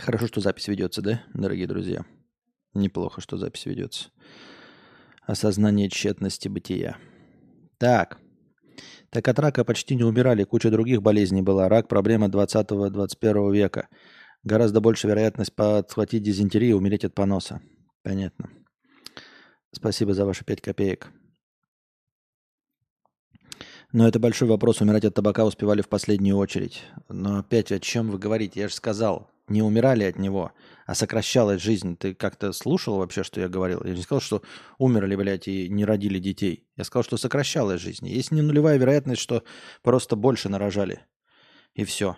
Хорошо, что запись ведется, да, дорогие друзья? Неплохо, что запись ведется. Осознание тщетности бытия. Так. Так от рака почти не умирали, куча других болезней была. Рак – проблема 20-21 века. Гораздо больше вероятность подхватить дизентерию и умереть от поноса. Понятно. Спасибо за ваши 5 копеек. Но это большой вопрос. Умирать от табака успевали в последнюю очередь. Но опять, о чем вы говорите? Я же сказал, не умирали от него, а сокращалась жизнь. Ты как-то слушал вообще, что я говорил? Я не сказал, что умерли, блядь, и не родили детей. Я сказал, что сокращалась жизнь. Есть не нулевая вероятность, что просто больше нарожали. И все.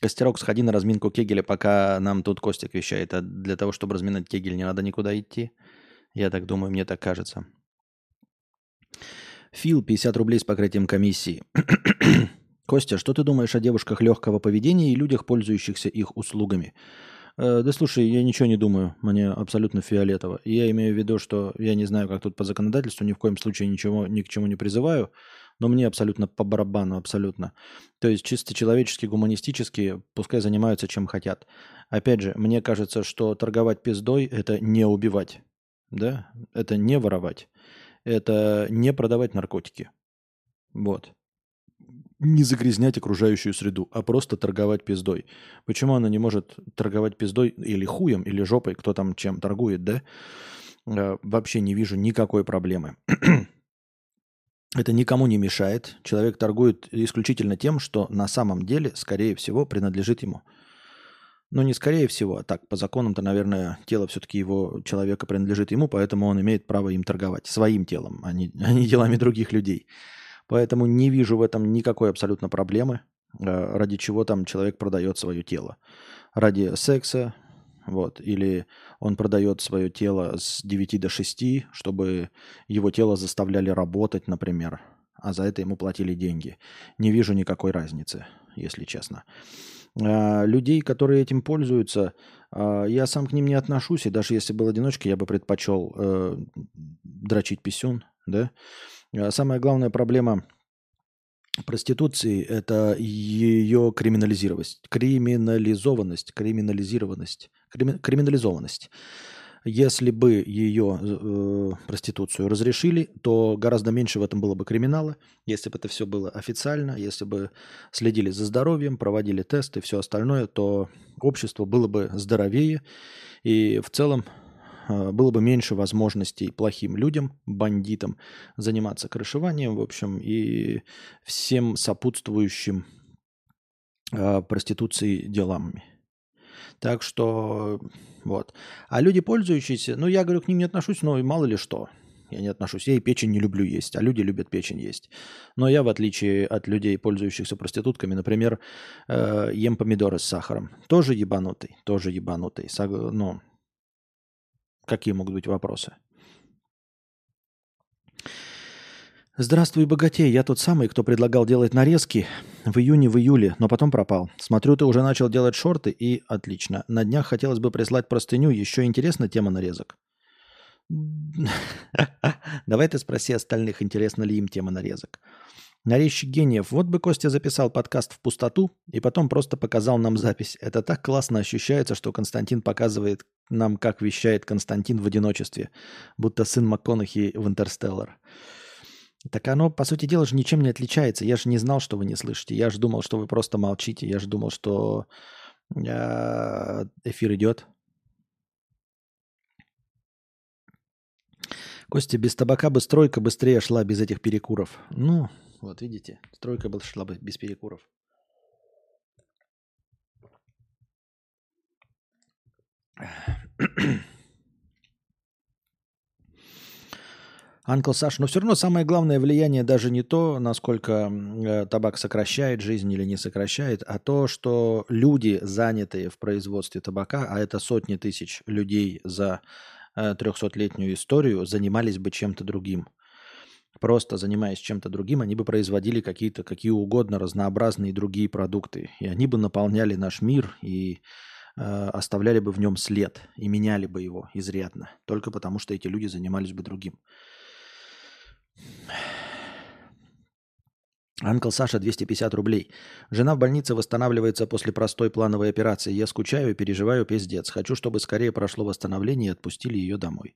Костерок, сходи на разминку Кегеля, пока нам тут Костик вещает. А для того, чтобы разминать Кегель, не надо никуда идти. Я так думаю, мне так кажется. Фил, 50 рублей с покрытием комиссии. Костя, что ты думаешь о девушках легкого поведения и людях, пользующихся их услугами? Э, да слушай, я ничего не думаю, мне абсолютно фиолетово. Я имею в виду, что я не знаю, как тут по законодательству, ни в коем случае ничего, ни к чему не призываю, но мне абсолютно по барабану, абсолютно. То есть чисто человечески, гуманистически, пускай занимаются чем хотят. Опять же, мне кажется, что торговать пиздой – это не убивать, да? Это не воровать, это не продавать наркотики. Вот не загрязнять окружающую среду, а просто торговать пиздой. Почему она не может торговать пиздой или хуем, или жопой, кто там чем торгует, да? Э, вообще не вижу никакой проблемы. Это никому не мешает. Человек торгует исключительно тем, что на самом деле, скорее всего, принадлежит ему. Ну, не скорее всего, а так, по законам-то, наверное, тело все-таки его человека принадлежит ему, поэтому он имеет право им торговать. Своим телом, а не, а не делами других людей. Поэтому не вижу в этом никакой абсолютно проблемы, э, ради чего там человек продает свое тело. Ради секса, вот, или он продает свое тело с 9 до 6, чтобы его тело заставляли работать, например, а за это ему платили деньги. Не вижу никакой разницы, если честно. Э, людей, которые этим пользуются, э, я сам к ним не отношусь, и даже если был одиночкой, я бы предпочел дрочить писюн, да, самая главная проблема проституции – это ее криминализированность, криминализованность, криминализированность, крими, криминализованность. Если бы ее э, проституцию разрешили, то гораздо меньше в этом было бы криминала, если бы это все было официально, если бы следили за здоровьем, проводили тесты и все остальное, то общество было бы здоровее, и в целом Э, было бы меньше возможностей плохим людям, бандитам заниматься крышеванием, в общем, и всем сопутствующим э, проституции делами. Так что вот. А люди, пользующиеся, ну, я говорю, к ним не отношусь, но мало ли что. Я не отношусь. Я и печень не люблю есть, а люди любят печень есть. Но я, в отличие от людей, пользующихся проститутками, например, э, ем помидоры с сахаром. Тоже ебанутый, тоже ебанутый. Ну, Какие могут быть вопросы? Здравствуй, богатей. Я тот самый, кто предлагал делать нарезки в июне, в июле, но потом пропал. Смотрю, ты уже начал делать шорты, и отлично. На днях хотелось бы прислать простыню. Еще интересна тема нарезок? Давай ты спроси остальных, интересна ли им тема нарезок. Нарезчик гениев. Вот бы Костя записал подкаст в пустоту и потом просто показал нам запись. Это так классно ощущается, что Константин показывает нам, как вещает Константин в одиночестве, будто сын МакКонахи в «Интерстеллар». Так оно, по сути дела, же ничем не отличается. Я же не знал, что вы не слышите. Я же думал, что вы просто молчите. Я же думал, что э, эфир идет. Костя, без табака бы стройка быстрее шла без этих перекуров. Ну, вот видите, стройка бы шла бы без перекуров. Анкл Саш, но все равно самое главное влияние даже не то, насколько э, табак сокращает жизнь или не сокращает, а то, что люди, занятые в производстве табака, а это сотни тысяч людей за э, 300-летнюю историю, занимались бы чем-то другим. Просто занимаясь чем-то другим, они бы производили какие-то, какие угодно разнообразные другие продукты. И они бы наполняли наш мир и э, оставляли бы в нем след и меняли бы его изрядно. Только потому, что эти люди занимались бы другим. Анкл Саша 250 рублей. Жена в больнице восстанавливается после простой плановой операции. Я скучаю и переживаю пиздец. Хочу, чтобы скорее прошло восстановление и отпустили ее домой.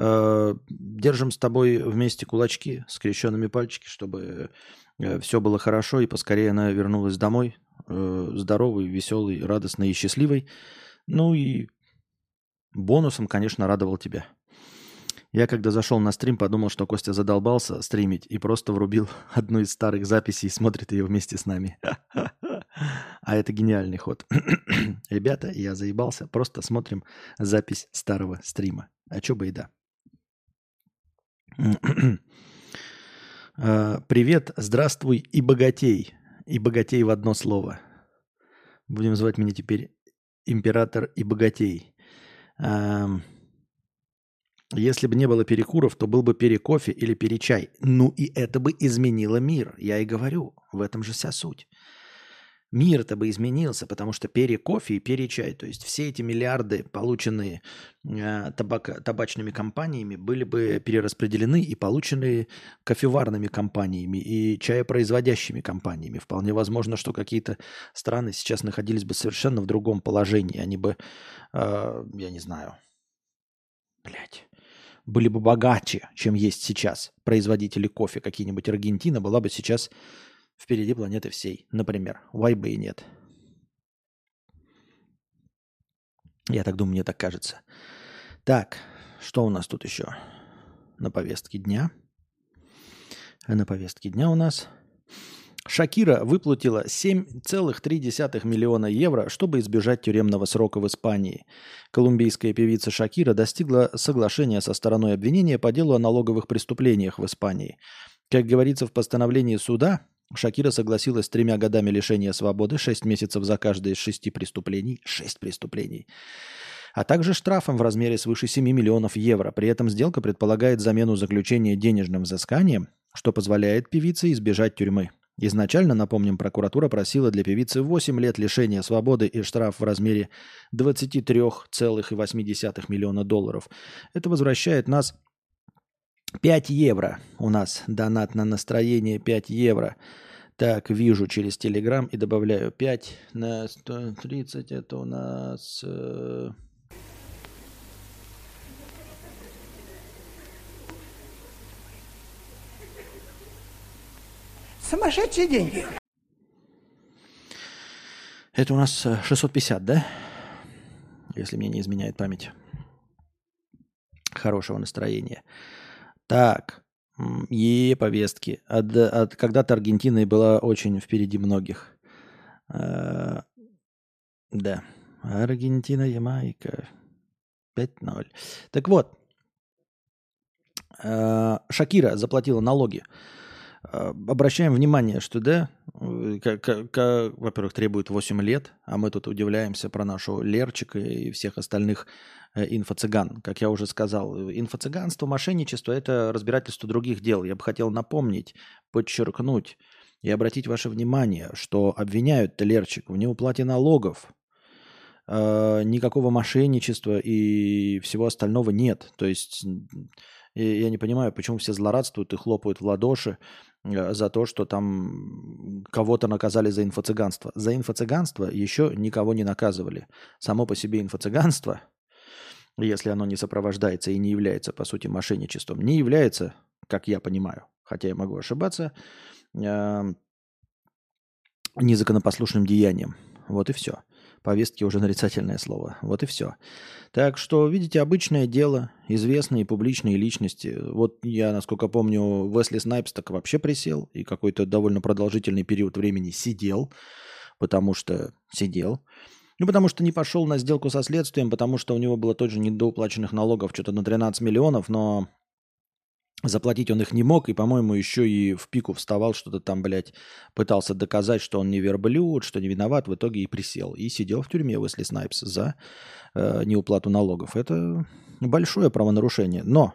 Э, держим с тобой вместе кулачки, скрещенными пальчики, чтобы э, все было хорошо и поскорее она вернулась домой, э, здоровой, веселой, радостной и счастливой. Ну и бонусом, конечно, радовал тебя. Я когда зашел на стрим, подумал, что Костя задолбался стримить и просто врубил одну из старых записей и смотрит ее вместе с нами. А это гениальный ход. Ребята, я заебался, просто смотрим запись старого стрима. А чё бы и да. А, привет, здравствуй и богатей. И богатей в одно слово. Будем звать меня теперь император и богатей. Если бы не было перекуров, то был бы перекофе или перечай. Ну и это бы изменило мир. Я и говорю, в этом же вся суть. Мир-то бы изменился, потому что перекофе и перечай, то есть все эти миллиарды, полученные э, табак, табачными компаниями, были бы перераспределены и получены кофеварными компаниями и чаепроизводящими компаниями. Вполне возможно, что какие-то страны сейчас находились бы совершенно в другом положении. Они бы, э, я не знаю, блядь были бы богаче, чем есть сейчас производители кофе. Какие-нибудь Аргентина была бы сейчас впереди планеты всей, например. Why бы и нет. Я так думаю, мне так кажется. Так, что у нас тут еще на повестке дня? На повестке дня у нас Шакира выплатила 7,3 миллиона евро, чтобы избежать тюремного срока в Испании. Колумбийская певица Шакира достигла соглашения со стороной обвинения по делу о налоговых преступлениях в Испании. Как говорится в постановлении суда, Шакира согласилась с тремя годами лишения свободы, 6 месяцев за каждое из шести преступлений, 6 преступлений, а также штрафом в размере свыше 7 миллионов евро. При этом сделка предполагает замену заключения денежным взысканием, что позволяет певице избежать тюрьмы. Изначально, напомним, прокуратура просила для певицы 8 лет лишения свободы и штраф в размере 23,8 миллиона долларов. Это возвращает нас 5 евро. У нас донат на настроение 5 евро. Так, вижу через Телеграм и добавляю 5 на 130. Это у нас... Э... Сумасшедшие деньги. Это у нас 650, э, да? Если мне не изменяет память. Хорошего настроения. Так, и повестки. От, от, когда-то Аргентина была очень впереди многих. А, да. Аргентина, Ямайка. 5-0. Так вот. А, Шакира заплатила налоги обращаем внимание, что да, э, во-первых, требует 8 лет, а мы тут удивляемся про нашу Лерчика и всех остальных э, инфо-цыган. Как я уже сказал, инфо-цыганство, мошенничество – это разбирательство других дел. Я бы хотел напомнить, подчеркнуть и обратить ваше внимание, что обвиняют Лерчик в неуплате налогов, э, никакого мошенничества и всего остального нет. То есть я не понимаю, почему все злорадствуют и хлопают в ладоши, Э, за то, что там кого-то наказали за инфо-цыганство. За инфо-цыганство еще никого не наказывали. Само по себе инфо-цыганство, если оно не сопровождается и не является, по сути, мошенничеством, не является, как я понимаю, хотя я могу ошибаться, э, незаконопослушным деянием. Вот и все повестке уже нарицательное слово. Вот и все. Так что, видите, обычное дело, известные публичные личности. Вот я, насколько помню, Весли Снайпс так вообще присел и какой-то довольно продолжительный период времени сидел, потому что сидел. Ну, потому что не пошел на сделку со следствием, потому что у него было тоже недоуплаченных налогов что-то на 13 миллионов, но Заплатить он их не мог, и, по-моему, еще и в пику вставал, что-то там, блядь, пытался доказать, что он не верблюд, что не виноват, в итоге и присел. И сидел в тюрьме Уэсли Снайпс за э, неуплату налогов. Это большое правонарушение. Но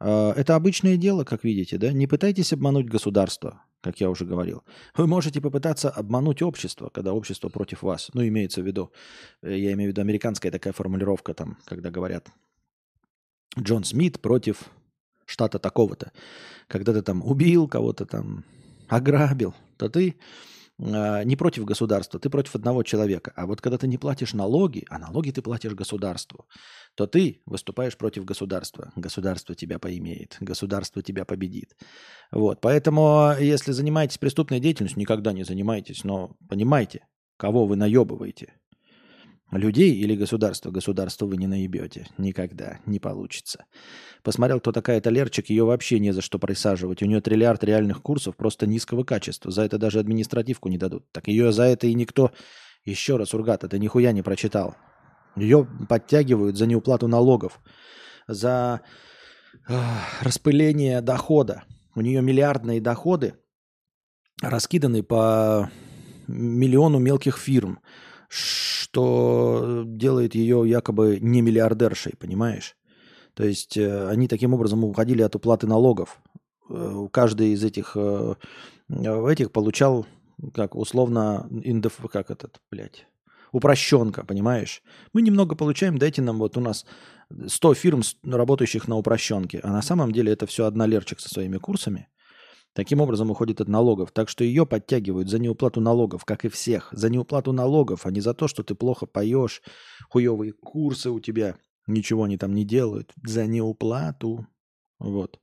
э, это обычное дело, как видите, да? Не пытайтесь обмануть государство, как я уже говорил. Вы можете попытаться обмануть общество, когда общество против вас. Ну, имеется в виду, э, я имею в виду американская такая формулировка там, когда говорят Джон Смит против штата такого-то. Когда ты там убил кого-то там, ограбил, то ты э, не против государства, ты против одного человека. А вот когда ты не платишь налоги, а налоги ты платишь государству, то ты выступаешь против государства. Государство тебя поимеет, государство тебя победит. Вот. Поэтому, если занимаетесь преступной деятельностью, никогда не занимайтесь, но понимайте, кого вы наебываете. Людей или государство? Государство вы не наебете. Никогда. Не получится. Посмотрел, кто такая-то Лерчик, ее вообще не за что присаживать. У нее триллиард реальных курсов просто низкого качества. За это даже административку не дадут. Так ее за это и никто... Еще раз, Ургат, это нихуя не прочитал. Ее подтягивают за неуплату налогов, за э, распыление дохода. У нее миллиардные доходы раскиданы по миллиону мелких фирм что делает ее якобы не миллиардершей, понимаешь? То есть э, они таким образом уходили от уплаты налогов. Э, каждый из этих, э, этих получал, как условно, индеф, как этот, блядь, упрощенка, понимаешь? Мы немного получаем, дайте нам, вот у нас 100 фирм, работающих на упрощенке, а на самом деле это все одна Лерчик со своими курсами – Таким образом уходит от налогов. Так что ее подтягивают за неуплату налогов, как и всех. За неуплату налогов, а не за то, что ты плохо поешь, хуевые курсы у тебя, ничего они там не делают. За неуплату. Вот.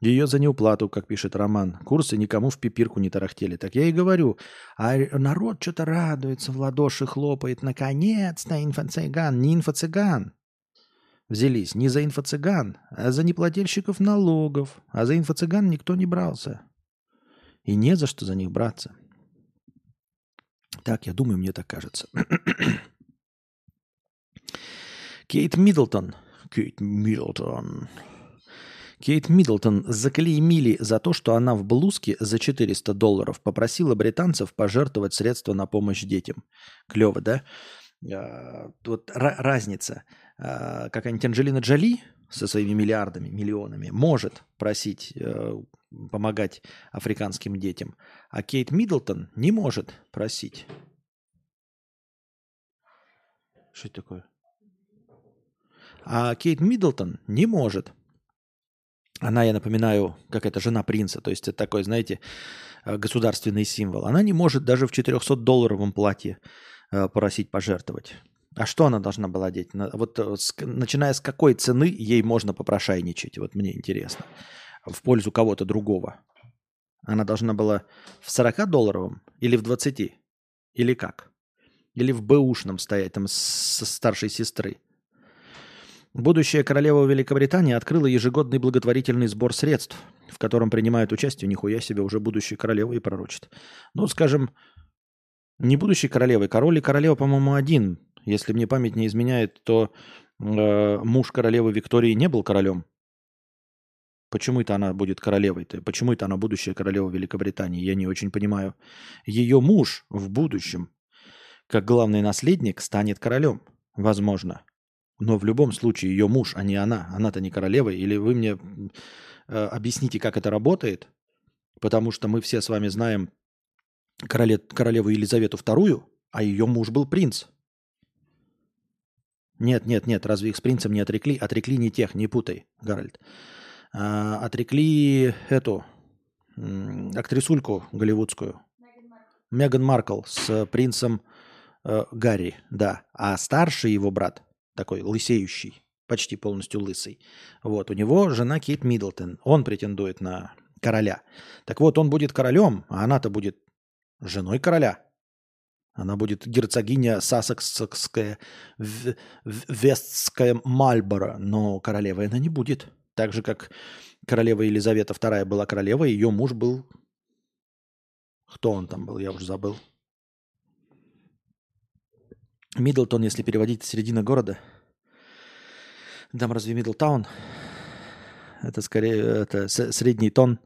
Ее за неуплату, как пишет Роман. Курсы никому в пипирку не тарахтели. Так я и говорю. А народ что-то радуется, в ладоши хлопает. Наконец-то инфо-цыган. Не инфо-цыган взялись не за инфо-цыган, а за неплательщиков налогов. А за инфо-цыган никто не брался. И не за что за них браться. Так, я думаю, мне так кажется. Кейт Миддлтон. Кейт Миддлтон. Кейт Миддлтон заклеймили за то, что она в блузке за 400 долларов попросила британцев пожертвовать средства на помощь детям. Клево, да? А, вот разница. А, какая-нибудь Анджелина Джоли со своими миллиардами, миллионами может просить э, помогать африканским детям, а Кейт Миддлтон не может просить. Что это такое? А Кейт Миддлтон не может. Она, я напоминаю, как это жена принца, то есть это такой, знаете, э, государственный символ. Она не может даже в 400-долларовом платье Э, просить пожертвовать. А что она должна была одеть? Вот э, начиная с какой цены ей можно попрошайничать? Вот мне интересно. В пользу кого-то другого. Она должна была в 40-долларовом или в 20? Или как? Или в бэушном стоять там со старшей сестры? Будущая королева Великобритании открыла ежегодный благотворительный сбор средств, в котором принимают участие, нихуя себе, уже будущая королева и пророчит. Ну, скажем, не будущей королевой. Король и королева, по-моему, один. Если мне память не изменяет, то э, муж королевы Виктории не был королем. Почему это она будет королевой? -то? Почему это она будущая королева Великобритании? Я не очень понимаю. Ее муж в будущем, как главный наследник, станет королем. Возможно. Но в любом случае ее муж, а не она. Она-то не королева. Или вы мне э, объясните, как это работает? Потому что мы все с вами знаем короле, королеву Елизавету II, а ее муж был принц. Нет, нет, нет, разве их с принцем не отрекли? Отрекли не тех, не путай, Гарольд. А, отрекли эту актрисульку голливудскую. Меган Маркл с принцем э, Гарри, да. А старший его брат, такой лысеющий, почти полностью лысый, вот, у него жена Кейт Миддлтон. Он претендует на короля. Так вот, он будет королем, а она-то будет женой короля. Она будет герцогиня Сассекская, Вестская Мальборо, но королевой она не будет. Так же, как королева Елизавета II была королевой, ее муж был... Кто он там был, я уже забыл. Миддлтон, если переводить, середина города. Дам разве Миддлтаун? Это скорее это средний тон,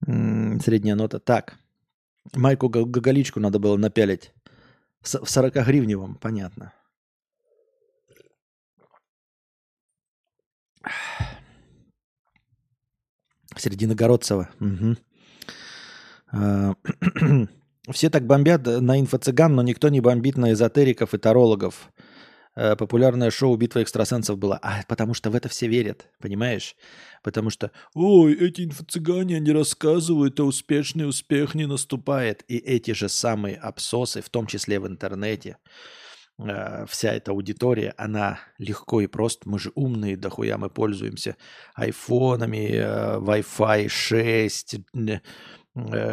средняя нота. Так, Майку Гагаличку надо было напялить. В 40-гривневом, понятно. Серединогородцева. Угу. Все так бомбят на инфо-цыган, но никто не бомбит на эзотериков и тарологов. Э, популярное шоу «Битва экстрасенсов» было. А потому что в это все верят, понимаешь? Потому что, ой, эти инфо-цыгане, они рассказывают, а успешный успех не наступает. И эти же самые абсосы, в том числе в интернете, э, вся эта аудитория, она легко и просто, мы же умные, дохуя мы пользуемся айфонами, э, Wi-Fi 6, э,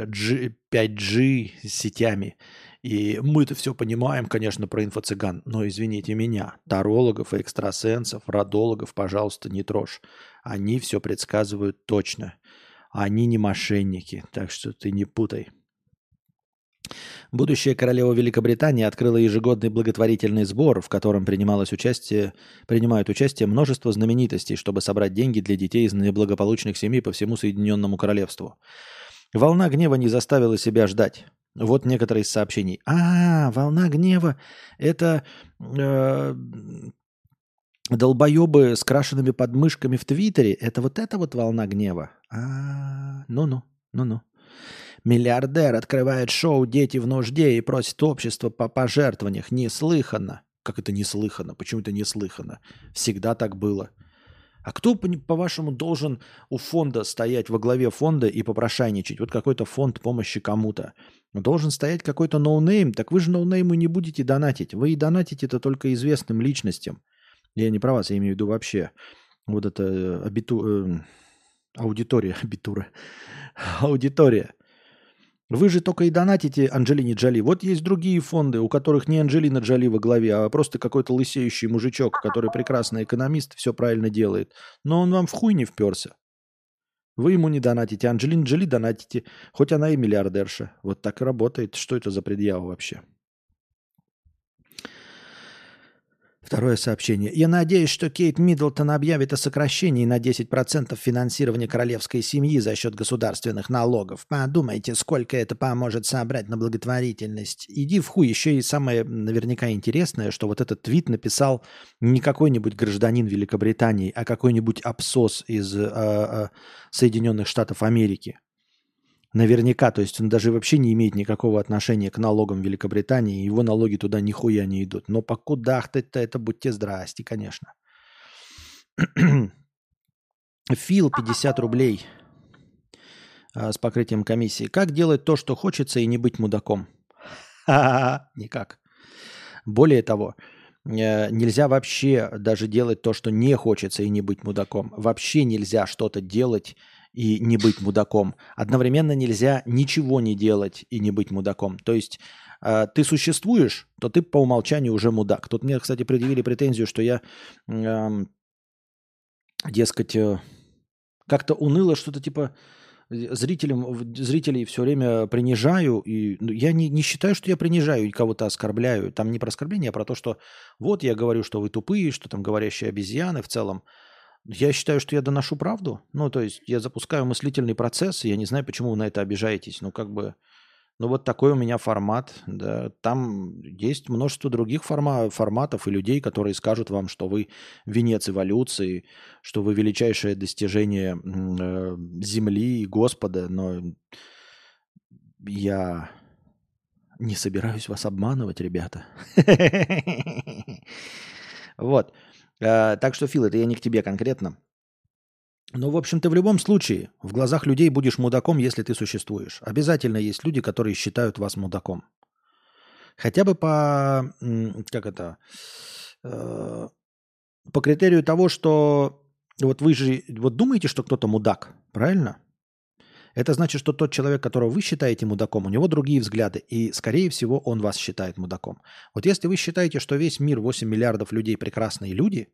G, 5G сетями. И мы это все понимаем, конечно, про инфо-цыган, но извините меня, тарологов, экстрасенсов, родологов, пожалуйста, не трожь. Они все предсказывают точно. Они не мошенники, так что ты не путай. Будущая королева Великобритании открыла ежегодный благотворительный сбор, в котором принималось участие, принимают участие множество знаменитостей, чтобы собрать деньги для детей из неблагополучных семей по всему Соединенному Королевству. Волна гнева не заставила себя ждать. Вот некоторые из сообщений. А, волна гнева – это э, долбоебы с крашенными подмышками в Твиттере. Это вот эта вот волна гнева. А, ну-ну, ну-ну. Миллиардер открывает шоу «Дети в нужде» и просит общество по пожертвованиях. Неслыханно. Как это неслыханно? Почему это неслыханно? Всегда так было. А кто, по-вашему, должен у фонда стоять во главе фонда и попрошайничать? Вот какой-то фонд помощи кому-то. Должен стоять какой-то no-name. Так вы же no-name у не будете донатить. Вы и донатите это только известным личностям. Я не про вас, я имею в виду вообще. Вот это абиту... Э, аудитория, абитура. Аудитория. Вы же только и донатите Анджелине Джоли. Вот есть другие фонды, у которых не Анджелина Джоли во главе, а просто какой-то лысеющий мужичок, который прекрасный экономист, все правильно делает. Но он вам в хуй не вперся. Вы ему не донатите, Анджелина Джоли донатите, хоть она и миллиардерша. Вот так и работает. Что это за предъява вообще? Второе сообщение. Я надеюсь, что Кейт Миддлтон объявит о сокращении на 10% финансирования королевской семьи за счет государственных налогов. Подумайте, сколько это поможет собрать на благотворительность. Иди в хуй. Еще и самое наверняка интересное, что вот этот твит написал не какой-нибудь гражданин Великобритании, а какой-нибудь абсос из э, э, Соединенных Штатов Америки. Наверняка, то есть он даже вообще не имеет никакого отношения к налогам Великобритании, его налоги туда нихуя не идут. Но покудахтать-то это будьте здрасте, конечно. Фил 50 рублей а, с покрытием комиссии. Как делать то, что хочется, и не быть мудаком? Никак. Более того, э, нельзя вообще даже делать то, что не хочется, и не быть мудаком. Вообще нельзя что-то делать и не быть мудаком. Одновременно нельзя ничего не делать и не быть мудаком. То есть э, ты существуешь, то ты по умолчанию уже мудак. Тут мне, кстати, предъявили претензию, что я, э, дескать, э, как-то уныло что-то типа зрителям, зрителей все время принижаю. И ну, я не, не считаю, что я принижаю и кого-то оскорбляю. Там не про оскорбление, а про то, что вот я говорю, что вы тупые, что там говорящие обезьяны в целом. Я считаю, что я доношу правду. Ну, то есть я запускаю мыслительный процесс, и я не знаю, почему вы на это обижаетесь. Ну, как бы, ну, вот такой у меня формат. Да. Там есть множество других форма форматов и людей, которые скажут вам, что вы венец эволюции, что вы величайшее достижение э, Земли и Господа. Но я не собираюсь вас обманывать, ребята. Вот. Э, так что, Фил, это я не к тебе конкретно. Но, в общем, ты в любом случае в глазах людей будешь мудаком, если ты существуешь. Обязательно есть люди, которые считают вас мудаком. Хотя бы по, как это, э, по критерию того, что вот вы же вот думаете, что кто-то мудак, правильно? Это значит, что тот человек, которого вы считаете мудаком, у него другие взгляды, и, скорее всего, он вас считает мудаком. Вот если вы считаете, что весь мир, 8 миллиардов людей прекрасные люди,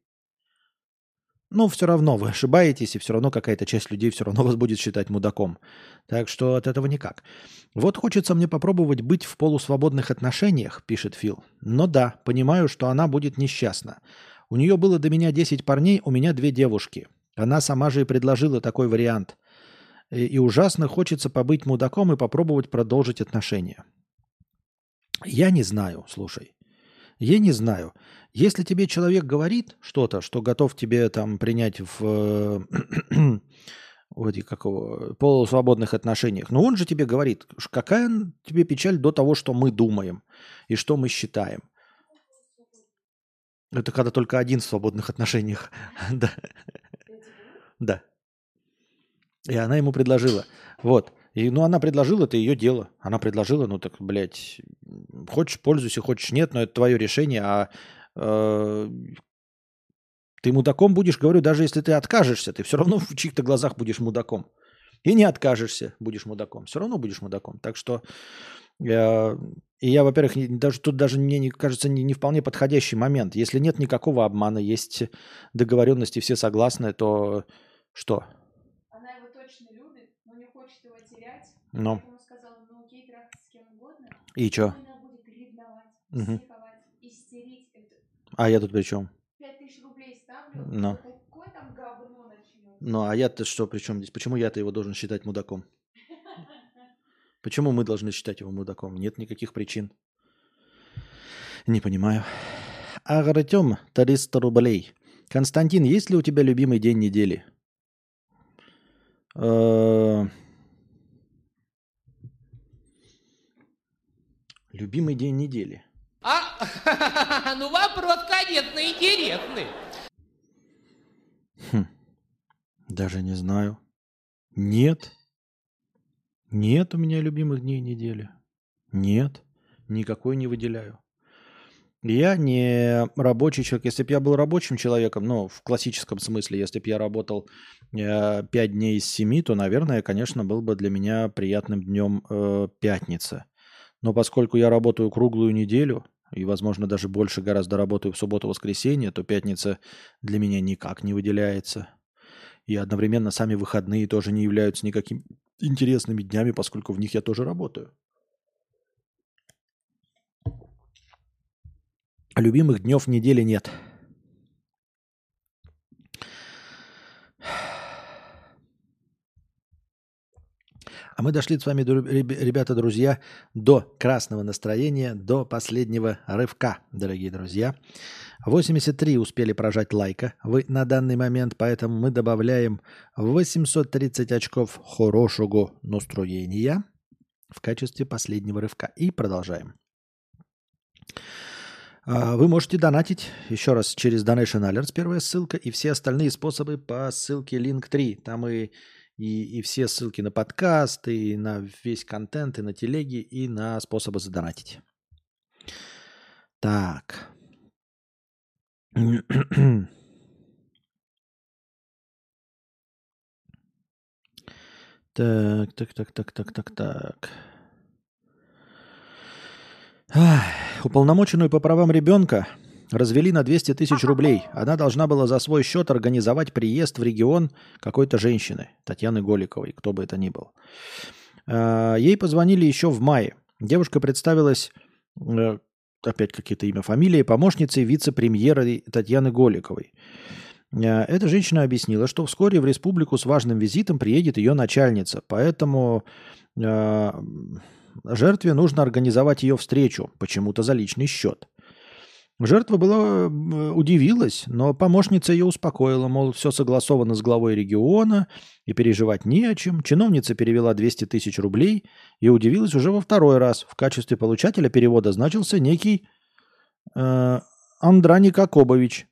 ну, все равно вы ошибаетесь, и все равно какая-то часть людей все равно вас будет считать мудаком. Так что от этого никак. Вот хочется мне попробовать быть в полусвободных отношениях, пишет Фил. Но да, понимаю, что она будет несчастна. У нее было до меня 10 парней, у меня две девушки. Она сама же и предложила такой вариант – и, ужасно хочется побыть мудаком и попробовать продолжить отношения. Я не знаю, слушай. Я не знаю. Если тебе человек говорит что-то, что готов тебе там принять в вроде какого полусвободных отношениях, но он же тебе говорит, какая тебе печаль до того, что мы думаем и что мы считаем. Это когда только один в свободных отношениях. да. Да. И она ему предложила. Вот. И, ну, она предложила, это ее дело. Она предложила, ну, так, блядь, хочешь пользуйся, хочешь нет, но это твое решение, а э, ты мудаком будешь, говорю, даже если ты откажешься, ты все равно в чьих-то глазах будешь мудаком. И не откажешься, будешь мудаком. Все равно будешь мудаком. Так что э, и я, во-первых, даже тут даже мне не кажется не, не вполне подходящий момент. Если нет никакого обмана, есть договоренности, все согласны, то что? Она его точно любит, но не хочет его терять. Ну. Поэтому сказала, ну окей, трахаться с кем И ревновать, Мгм. психовать, истерить. Это А я тут при чем? 5000 рублей ставлю, Ну. Ну, а я-то что при чем здесь? Почему я-то его должен считать мудаком? Почему мы должны считать его мудаком? Нет никаких причин. Не понимаю. Артем, 300 рублей. Константин, есть ли у тебя любимый день недели? Любимый день недели. А, ну вопрос, конечно, интересный. Даже не знаю. Нет. Нет у меня любимых дней недели. Нет. Никакой не выделяю. Я не рабочий человек. Если бы я был рабочим человеком, ну, в классическом смысле, если бы я работал э, 5 дней из 7, то, наверное, конечно, был бы для меня приятным днем э, пятница. Но поскольку я работаю круглую неделю, и, возможно, даже больше гораздо работаю в субботу-воскресенье, то пятница для меня никак не выделяется. И одновременно сами выходные тоже не являются никакими интересными днями, поскольку в них я тоже работаю. Любимых днев недели нет. А мы дошли с вами, ребята, друзья, до красного настроения, до последнего рывка, дорогие друзья. 83 успели прожать лайка вы на данный момент, поэтому мы добавляем 830 очков хорошего настроения в качестве последнего рывка. И продолжаем. А, Вы можете донатить еще раз через Donation Alerts, первая ссылка, и все остальные способы по ссылке Link3. Там и, и, и все ссылки на подкаст, и на весь контент, и на телеги, и на способы задонатить. Так. Так, так, так, так, так, так, так. Ах, Уполномоченную по правам ребенка развели на 200 тысяч рублей. Она должна была за свой счет организовать приезд в регион какой-то женщины, Татьяны Голиковой, кто бы это ни был. А, Ей позвонили еще в мае. Девушка представилась, э, опять какие-то имя, фамилии, помощницей вице-премьера Татьяны Голиковой. Э, Эта женщина объяснила, что вскоре в республику с важным визитом приедет ее начальница, поэтому э, жертве нужно организовать ее встречу, почему-то за личный счет. Жертва была, удивилась, но помощница ее успокоила, мол, все согласовано с главой региона и переживать не о чем. Чиновница перевела 200 тысяч рублей и удивилась уже во второй раз. В качестве получателя перевода значился некий э, Андраник Акобович.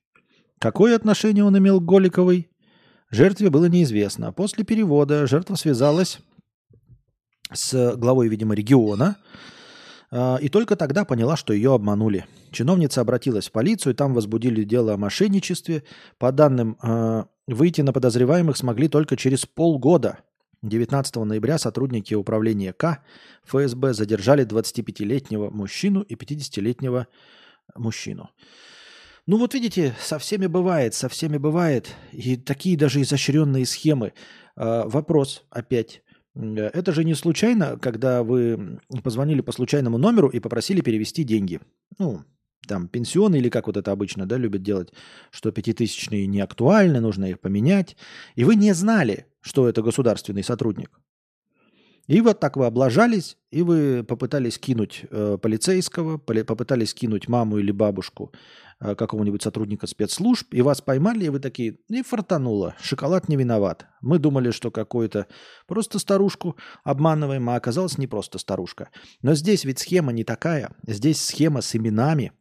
Какое отношение он имел к Голиковой? Жертве было неизвестно. После перевода жертва связалась с главой, видимо, региона, и только тогда поняла, что ее обманули. Чиновница обратилась в полицию, там возбудили дело о мошенничестве. По данным, а, выйти на подозреваемых смогли только через полгода. 19 ноября сотрудники управления К ФСБ задержали 25-летнего мужчину и 50-летнего мужчину. Ну вот видите, со всеми бывает, со всеми бывает. И такие даже изощренные схемы. А, Вопрос опять. Э, Это же не случайно, когда вы позвонили по случайному номеру и попросили перевести деньги. Ну, там, пенсионы или как вот это обычно, да, любят делать, что пятитысячные не актуальны, нужно их поменять. И вы не знали, что это государственный сотрудник. И вот так вы облажались, и вы попытались кинуть э, полицейского, поли- попытались кинуть маму или бабушку э, какого-нибудь сотрудника спецслужб, и вас поймали, и вы такие, и фартануло, шоколад не виноват. Мы думали, что какую-то просто старушку обманываем, а оказалось не просто старушка. Но здесь ведь схема не такая. Здесь схема с именами,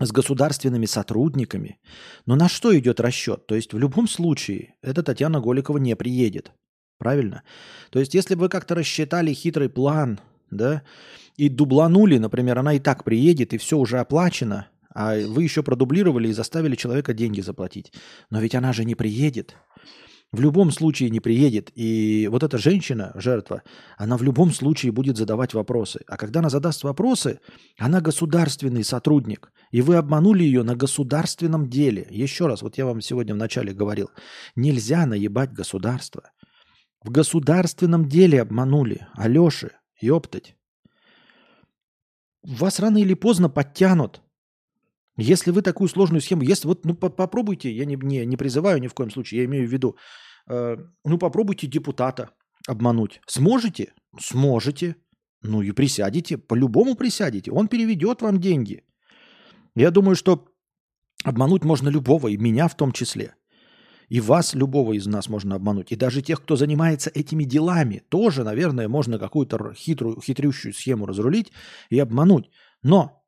с государственными сотрудниками. Но на что идет расчет? То есть в любом случае эта Татьяна Голикова не приедет. Правильно? То есть, если бы вы как-то рассчитали хитрый план, да, и дубланули, например, она и так приедет, и все уже оплачено, а вы еще продублировали и заставили человека деньги заплатить. Но ведь она же не приедет. В любом случае не приедет. И вот эта женщина, жертва, она в любом случае будет задавать вопросы. А когда она задаст вопросы, она государственный сотрудник. И вы обманули ее на государственном деле. Еще раз, вот я вам сегодня вначале говорил, нельзя наебать государство. В государственном деле обманули. Алеши, ёптать. Вас рано или поздно подтянут. Если вы такую сложную схему, если вот, ну, по- попробуйте, я не, не, не призываю ни в коем случае, я имею в виду, э, ну, попробуйте депутата обмануть. Сможете? Сможете. Ну и присядете, по-любому присядете. Он переведет вам деньги. Я думаю, что обмануть можно любого, и меня в том числе. И вас, любого из нас, можно обмануть. И даже тех, кто занимается этими делами, тоже, наверное, можно какую-то хитрую, хитрющую схему разрулить и обмануть. Но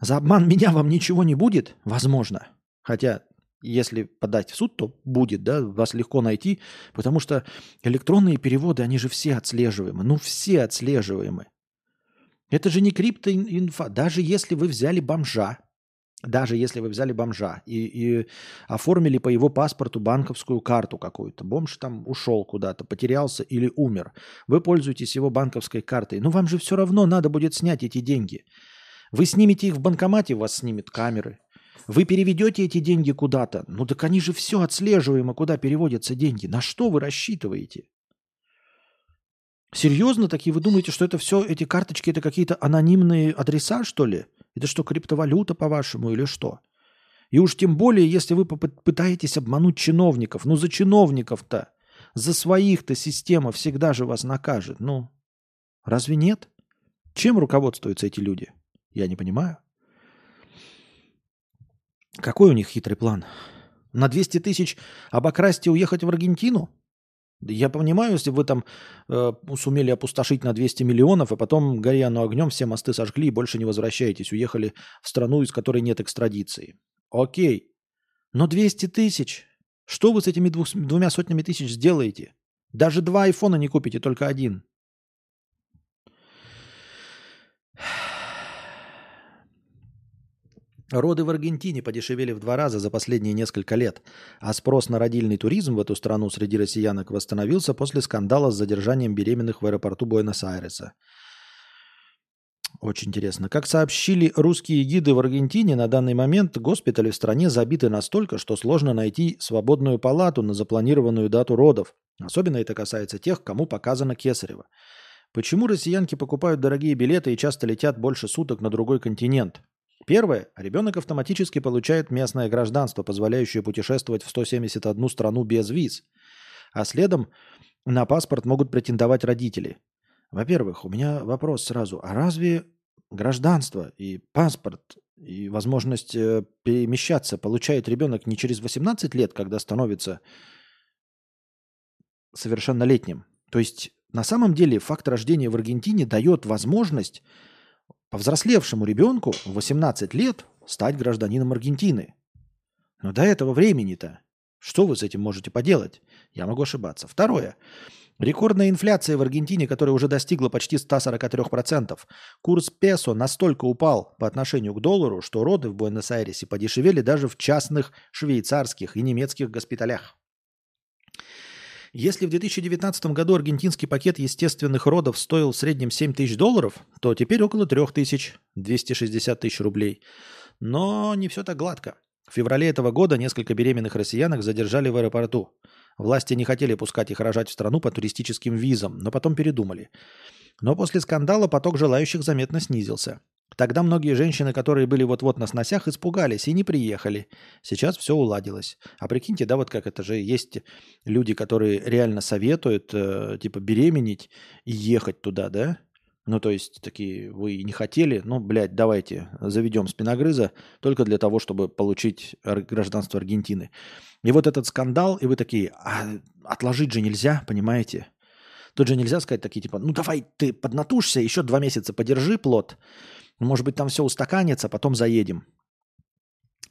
за обман меня вам ничего не будет, возможно. Хотя, если подать в суд, то будет, да, вас легко найти, потому что электронные переводы, они же все отслеживаемы. Ну, все отслеживаемы. Это же не криптоинфа. Даже если вы взяли бомжа, даже если вы взяли бомжа и, и оформили по его паспорту банковскую карту какую-то, бомж там ушел куда-то, потерялся или умер, вы пользуетесь его банковской картой, но вам же все равно надо будет снять эти деньги. Вы снимете их в банкомате, вас снимет камеры. Вы переведете эти деньги куда-то. Ну так они же все отслеживаемо, куда переводятся деньги. На что вы рассчитываете? Серьезно такие? Вы думаете, что это все, эти карточки, это какие-то анонимные адреса, что ли? Это что, криптовалюта, по-вашему, или что? И уж тем более, если вы попы- пытаетесь обмануть чиновников. Ну, за чиновников-то, за своих-то система всегда же вас накажет. Ну, разве нет? Чем руководствуются эти люди? Я не понимаю. Какой у них хитрый план? На 200 тысяч обокрасть и уехать в Аргентину? Я понимаю, если вы там э, сумели опустошить на 200 миллионов, а потом, горя оно огнем, все мосты сожгли и больше не возвращаетесь, уехали в страну, из которой нет экстрадиции. Окей. Но 200 тысяч, что вы с этими двух, двумя сотнями тысяч сделаете? Даже два айфона не купите, только один. Роды в Аргентине подешевели в два раза за последние несколько лет, а спрос на родильный туризм в эту страну среди россиянок восстановился после скандала с задержанием беременных в аэропорту Буэнос-Айреса. Очень интересно. Как сообщили русские гиды в Аргентине, на данный момент госпитали в стране забиты настолько, что сложно найти свободную палату на запланированную дату родов. Особенно это касается тех, кому показано кесарево. Почему россиянки покупают дорогие билеты и часто летят больше суток на другой континент? Первое. Ребенок автоматически получает местное гражданство, позволяющее путешествовать в 171 страну без виз. А следом на паспорт могут претендовать родители. Во-первых, у меня вопрос сразу. А разве гражданство и паспорт и возможность э, перемещаться получает ребенок не через 18 лет, когда становится совершеннолетним? То есть на самом деле факт рождения в Аргентине дает возможность повзрослевшему ребенку в 18 лет стать гражданином Аргентины. Но до этого времени-то что вы с этим можете поделать? Я могу ошибаться. Второе. Рекордная инфляция в Аргентине, которая уже достигла почти 143%. Курс песо настолько упал по отношению к доллару, что роды в Буэнос-Айресе подешевели даже в частных швейцарских и немецких госпиталях. Если в 2019 году аргентинский пакет естественных родов стоил в среднем 7 тысяч долларов, то теперь около 3 тысяч, 260 тысяч рублей. Но не все так гладко. В феврале этого года несколько беременных россиянок задержали в аэропорту. Власти не хотели пускать их рожать в страну по туристическим визам, но потом передумали. Но после скандала поток желающих заметно снизился. Тогда многие женщины, которые были вот-вот на сносях, испугались и не приехали. Сейчас все уладилось. А прикиньте, да, вот как это же есть люди, которые реально советуют, э, типа, беременеть и ехать туда, да? Ну, то есть, такие, вы не хотели, ну, блядь, давайте заведем спиногрыза только для того, чтобы получить гражданство Аргентины. И вот этот скандал, и вы такие, а отложить же нельзя, понимаете? Тут же нельзя сказать такие, типа, ну, давай ты поднатужься, еще два месяца подержи плод, может быть, там все устаканится, потом заедем.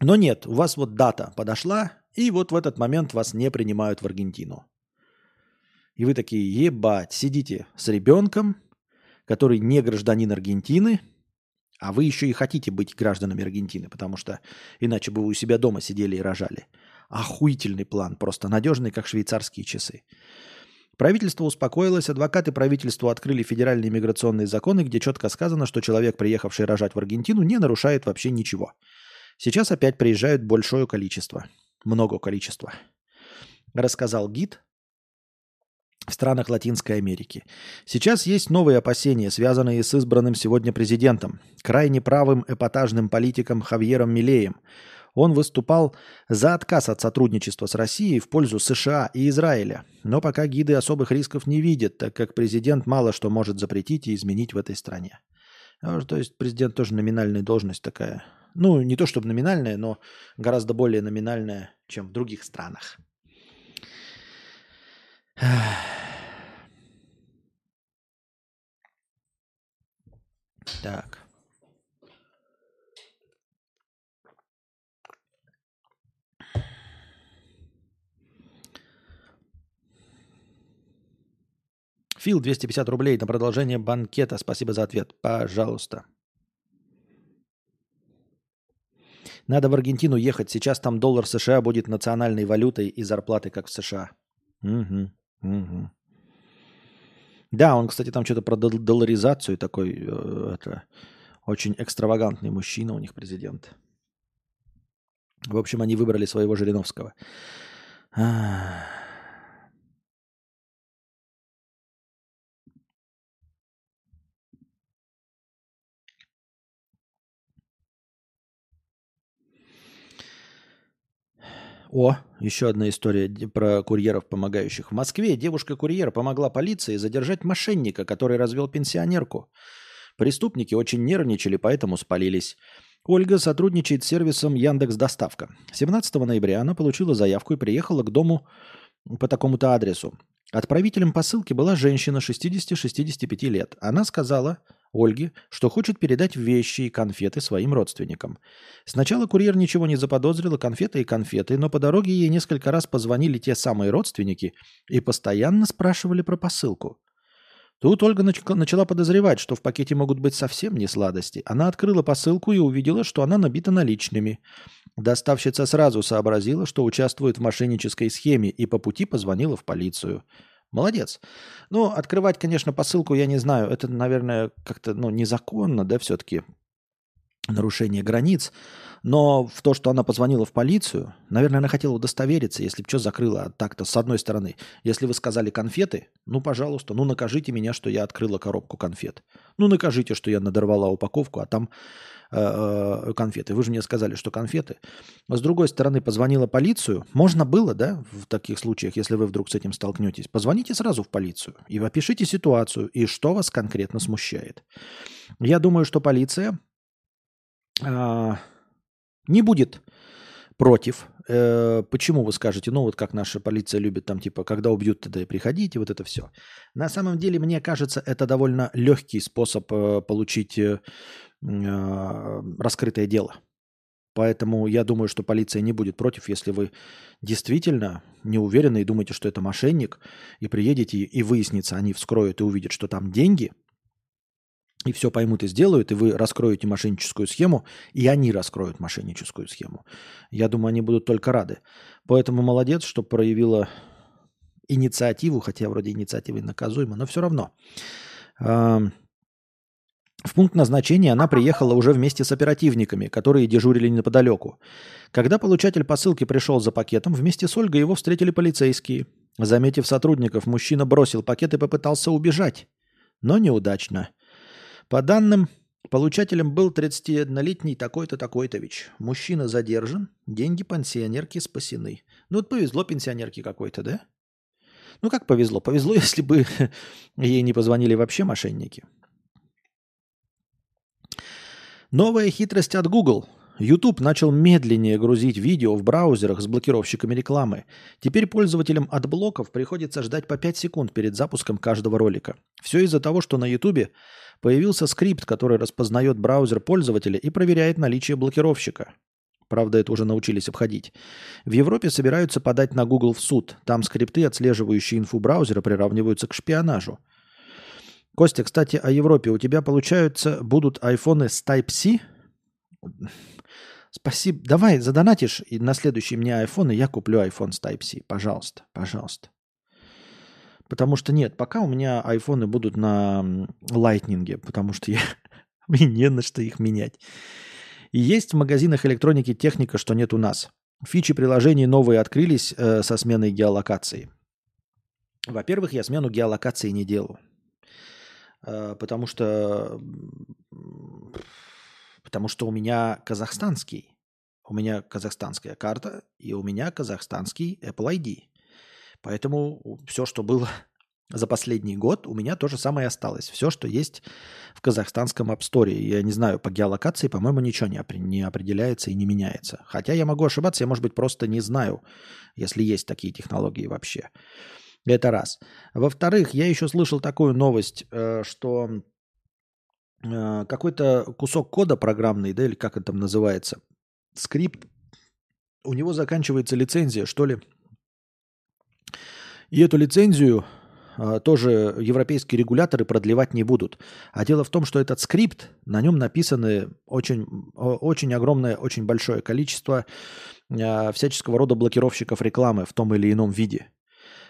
Но нет, у вас вот дата подошла, и вот в этот момент вас не принимают в Аргентину. И вы такие, ебать, сидите с ребенком, который не гражданин Аргентины, а вы еще и хотите быть гражданами Аргентины, потому что иначе бы вы у себя дома сидели и рожали. Охуительный план, просто надежный, как швейцарские часы. Правительство успокоилось, адвокаты правительства открыли федеральные миграционные законы, где четко сказано, что человек, приехавший рожать в Аргентину, не нарушает вообще ничего. Сейчас опять приезжают большое количество, много количества. Рассказал гид в странах Латинской Америки. Сейчас есть новые опасения, связанные с избранным сегодня президентом, крайне правым эпатажным политиком Хавьером Милеем – он выступал за отказ от сотрудничества с Россией в пользу США и Израиля. Но пока гиды особых рисков не видят, так как президент мало что может запретить и изменить в этой стране. А, то есть президент тоже номинальная должность такая. Ну, не то чтобы номинальная, но гораздо более номинальная, чем в других странах. Так. Фил, 250 рублей на продолжение банкета. Спасибо за ответ. Пожалуйста. Надо в Аргентину ехать. Сейчас там доллар США будет национальной валютой и зарплаты, как в США. Угу, угу. Да, он, кстати, там что-то про долларизацию такой. Э, это очень экстравагантный мужчина у них президент. В общем, они выбрали своего Жириновского. О, еще одна история про курьеров, помогающих. В Москве девушка-курьер помогла полиции задержать мошенника, который развел пенсионерку. Преступники очень нервничали, поэтому спалились. Ольга сотрудничает с сервисом Яндекс Доставка. 17 ноября она получила заявку и приехала к дому по такому-то адресу. Отправителем посылки была женщина 60-65 лет. Она сказала, Ольге, что хочет передать вещи и конфеты своим родственникам. Сначала курьер ничего не заподозрил, конфеты и конфеты, но по дороге ей несколько раз позвонили те самые родственники и постоянно спрашивали про посылку. Тут Ольга начала подозревать, что в пакете могут быть совсем не сладости. Она открыла посылку и увидела, что она набита наличными. Доставщица сразу сообразила, что участвует в мошеннической схеме и по пути позвонила в полицию. Молодец. Ну, открывать, конечно, посылку, я не знаю, это, наверное, как-то ну, незаконно, да, все-таки нарушение границ. Но в то, что она позвонила в полицию, наверное, она хотела удостовериться, если бы что закрыла так-то с одной стороны. Если вы сказали конфеты, ну, пожалуйста, ну, накажите меня, что я открыла коробку конфет. Ну, накажите, что я надорвала упаковку, а там Э, конфеты. Вы же мне сказали, что конфеты. С другой стороны, позвонила полицию. Можно было, да, в таких случаях, если вы вдруг с этим столкнетесь, позвоните сразу в полицию и опишите ситуацию и что вас конкретно смущает. Я думаю, что полиция э, не будет против. Э, почему вы скажете, ну вот как наша полиция любит там типа, когда убьют, тогда и приходите, вот это все. На самом деле, мне кажется, это довольно легкий способ э, получить э, а, раскрытое дело. Поэтому я думаю, что полиция не будет против, если вы действительно не уверены и думаете, что это мошенник, и приедете, и выяснится, они вскроют и увидят, что там деньги, и все поймут и сделают, и вы раскроете мошенническую схему, и они раскроют мошенническую схему. Я думаю, они будут только рады. Поэтому молодец, что проявила инициативу, хотя вроде инициатива наказуема, но все равно. В пункт назначения она приехала уже вместе с оперативниками, которые дежурили неподалеку. Когда получатель посылки пришел за пакетом, вместе с Ольгой его встретили полицейские. Заметив сотрудников, мужчина бросил пакет и попытался убежать. Но неудачно. По данным, получателем был 31-летний такой-то такой-то-вич. Мужчина задержан, деньги пенсионерки спасены. Ну вот повезло пенсионерке какой-то, да? Ну как повезло? Повезло, если бы ей не позвонили вообще мошенники. Новая хитрость от Google. YouTube начал медленнее грузить видео в браузерах с блокировщиками рекламы. Теперь пользователям от блоков приходится ждать по 5 секунд перед запуском каждого ролика. Все из-за того, что на YouTube появился скрипт, который распознает браузер пользователя и проверяет наличие блокировщика. Правда, это уже научились обходить. В Европе собираются подать на Google в суд. Там скрипты, отслеживающие инфу браузера, приравниваются к шпионажу. Костя, кстати, о Европе. У тебя, получаются, будут айфоны с Type-C? Спасибо. Давай, задонатишь, и на следующий мне iPhone, и я куплю iPhone с Type-C. Пожалуйста, пожалуйста. Потому что нет, пока у меня айфоны будут на Lightning, потому что я, мне не на что их менять. И есть в магазинах электроники техника, что нет у нас. Фичи приложений новые открылись э, со сменой геолокации. Во-первых, я смену геолокации не делаю. Э, потому что потому что у меня казахстанский. У меня казахстанская карта, и у меня казахстанский Apple ID. Поэтому все, что было за последний год, у меня то же самое осталось. Все, что есть в казахстанском App Store. Я не знаю, по геолокации, по-моему, ничего не, опри- не определяется и не меняется. Хотя я могу ошибаться, я, может быть, просто не знаю, если есть такие технологии вообще. Это раз. Во-вторых, я еще слышал такую новость, э, что какой-то кусок кода программный, да, или как это там называется, скрипт, у него заканчивается лицензия, что ли. И эту лицензию э, тоже европейские регуляторы продлевать не будут. А дело в том, что этот скрипт, на нем написаны очень, очень огромное, очень большое количество э, всяческого рода блокировщиков рекламы в том или ином виде.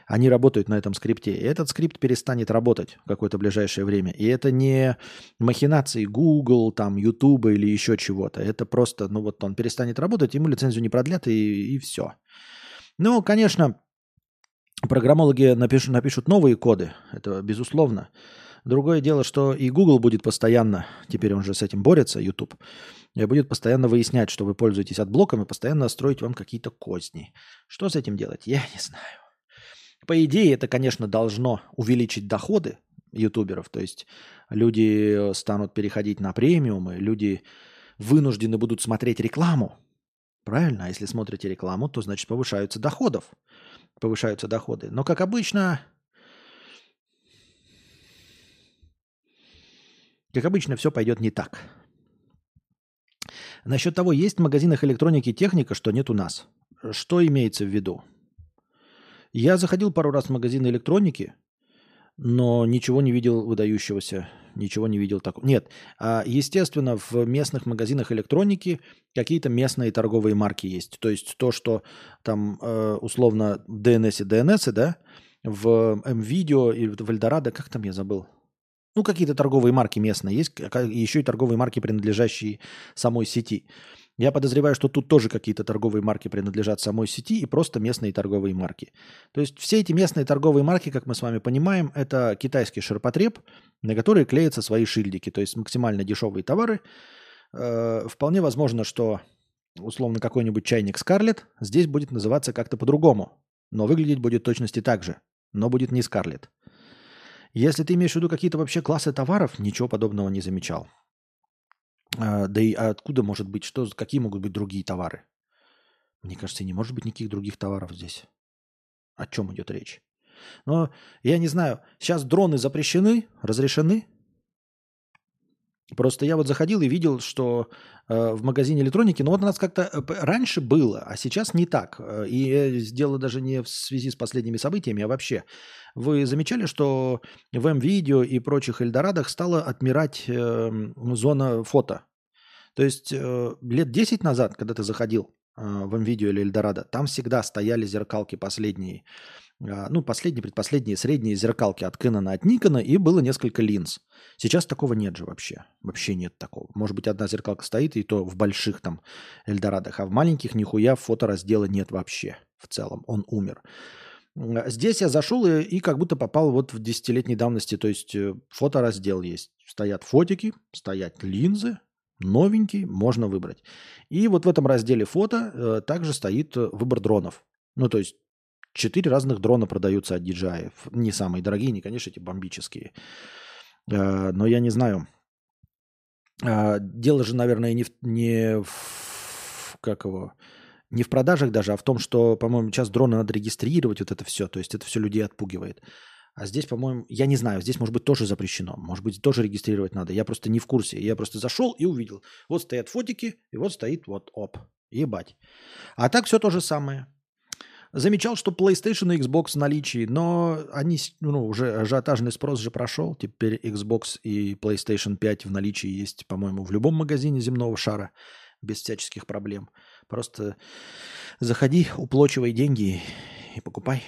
Они работают на этом скрипте. И этот скрипт перестанет работать в какое-то ближайшее время. И это не махинации Google, там, YouTube или еще чего-то. Это просто, ну вот он перестанет работать, ему лицензию не продлят и, и все. Ну, конечно, программологи напишут, напишут новые коды, это безусловно. Другое дело, что и Google будет постоянно, теперь он же с этим борется, YouTube, и будет постоянно выяснять, что вы пользуетесь отблоком и постоянно строить вам какие-то козни. Что с этим делать, я не знаю. По идее, это, конечно, должно увеличить доходы ютуберов. То есть люди станут переходить на премиумы, люди вынуждены будут смотреть рекламу. Правильно? А если смотрите рекламу, то значит повышаются доходов. Повышаются доходы. Но, как обычно, как обычно, все пойдет не так. Насчет того, есть в магазинах электроники техника, что нет у нас. Что имеется в виду? Я заходил пару раз в магазины электроники, но ничего не видел выдающегося, ничего не видел такого. Нет, а, естественно, в местных магазинах электроники какие-то местные торговые марки есть. То есть то, что там э, условно DNS и DNS, да, в МВидео и в Эльдорадо, как там я забыл? Ну, какие-то торговые марки местные есть, еще и торговые марки, принадлежащие самой сети. Я подозреваю, что тут тоже какие-то торговые марки принадлежат самой сети и просто местные торговые марки. То есть все эти местные торговые марки, как мы с вами понимаем, это китайский ширпотреб, на который клеятся свои шильдики. То есть максимально дешевые товары. Э, Вполне возможно, что условно какой-нибудь чайник Скарлет здесь будет называться как-то по-другому. Но выглядеть будет точности так же. Но будет не Скарлет. Если ты имеешь в виду какие-то вообще классы товаров, ничего подобного не замечал. А, да и откуда может быть, что, какие могут быть другие товары? Мне кажется, не может быть никаких других товаров здесь. О чем идет речь? Но я не знаю, сейчас дроны запрещены, разрешены. Просто я вот заходил и видел, что э, в магазине электроники, ну вот у нас как-то э, раньше было, а сейчас не так. Э, И э, дело даже не в связи с последними событиями, а вообще. Вы замечали, что в М-видео и прочих Эльдорадах стала отмирать э, зона фото? То есть э, лет 10 назад, когда ты заходил э, в М-видео или Эльдорадо, там всегда стояли зеркалки последние, ну, последние, предпоследние, средние зеркалки от Canon, от Никона, и было несколько линз. Сейчас такого нет же вообще. Вообще нет такого. Может быть, одна зеркалка стоит, и то в больших там Эльдорадах, а в маленьких нихуя фотораздела нет вообще в целом. Он умер. Здесь я зашел и, и как будто попал вот в десятилетней давности, то есть э, фотораздел есть. Стоят фотики, стоят линзы, новенькие, можно выбрать. И вот в этом разделе фото э, также стоит э, выбор дронов. Ну, то есть четыре разных дрона продаются от DJI. Не самые дорогие, не, конечно, эти бомбические. Э, Но я не знаю. А, Дело же, наверное, не в, не в- как его, не в продажах даже, а в том, что, по-моему, сейчас дроны надо регистрировать, вот это все. То есть это все людей отпугивает. А здесь, по-моему, я не знаю, здесь, может быть, тоже запрещено. Может быть, тоже регистрировать надо. Я просто не в курсе. Я просто зашел и увидел. Вот стоят фотики, и вот стоит вот оп. Ебать. А так все то же самое. Замечал, что PlayStation и Xbox в наличии, но они, ну, уже ажиотажный спрос же прошел. Теперь Xbox и PlayStation 5 в наличии есть, по-моему, в любом магазине земного шара без всяческих проблем. Просто заходи, уплачивай деньги и покупай.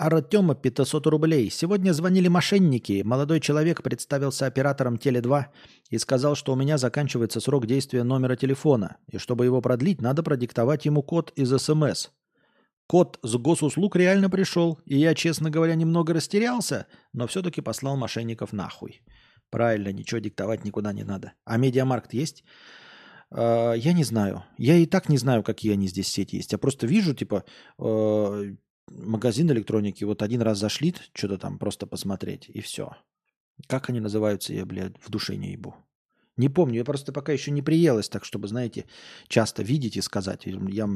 Артема 500 рублей. Сегодня звонили мошенники. Молодой человек представился оператором Теле2 и сказал, что у меня заканчивается срок действия номера телефона, и чтобы его продлить, надо продиктовать ему код из СМС. Код с госуслуг реально пришел, и я, честно говоря, немного растерялся, но все-таки послал мошенников нахуй. Правильно, ничего диктовать никуда не надо. А медиамаркт есть? Э, Я не знаю. Я и так не знаю, какие они здесь сети есть. Я просто вижу, типа, э, магазин электроники. Вот один раз зашли, что-то там просто посмотреть, и все. Как они называются, я, блядь, в душе не ебу. Не помню, я просто пока еще не приелась, так чтобы, знаете, часто видеть и сказать. Я,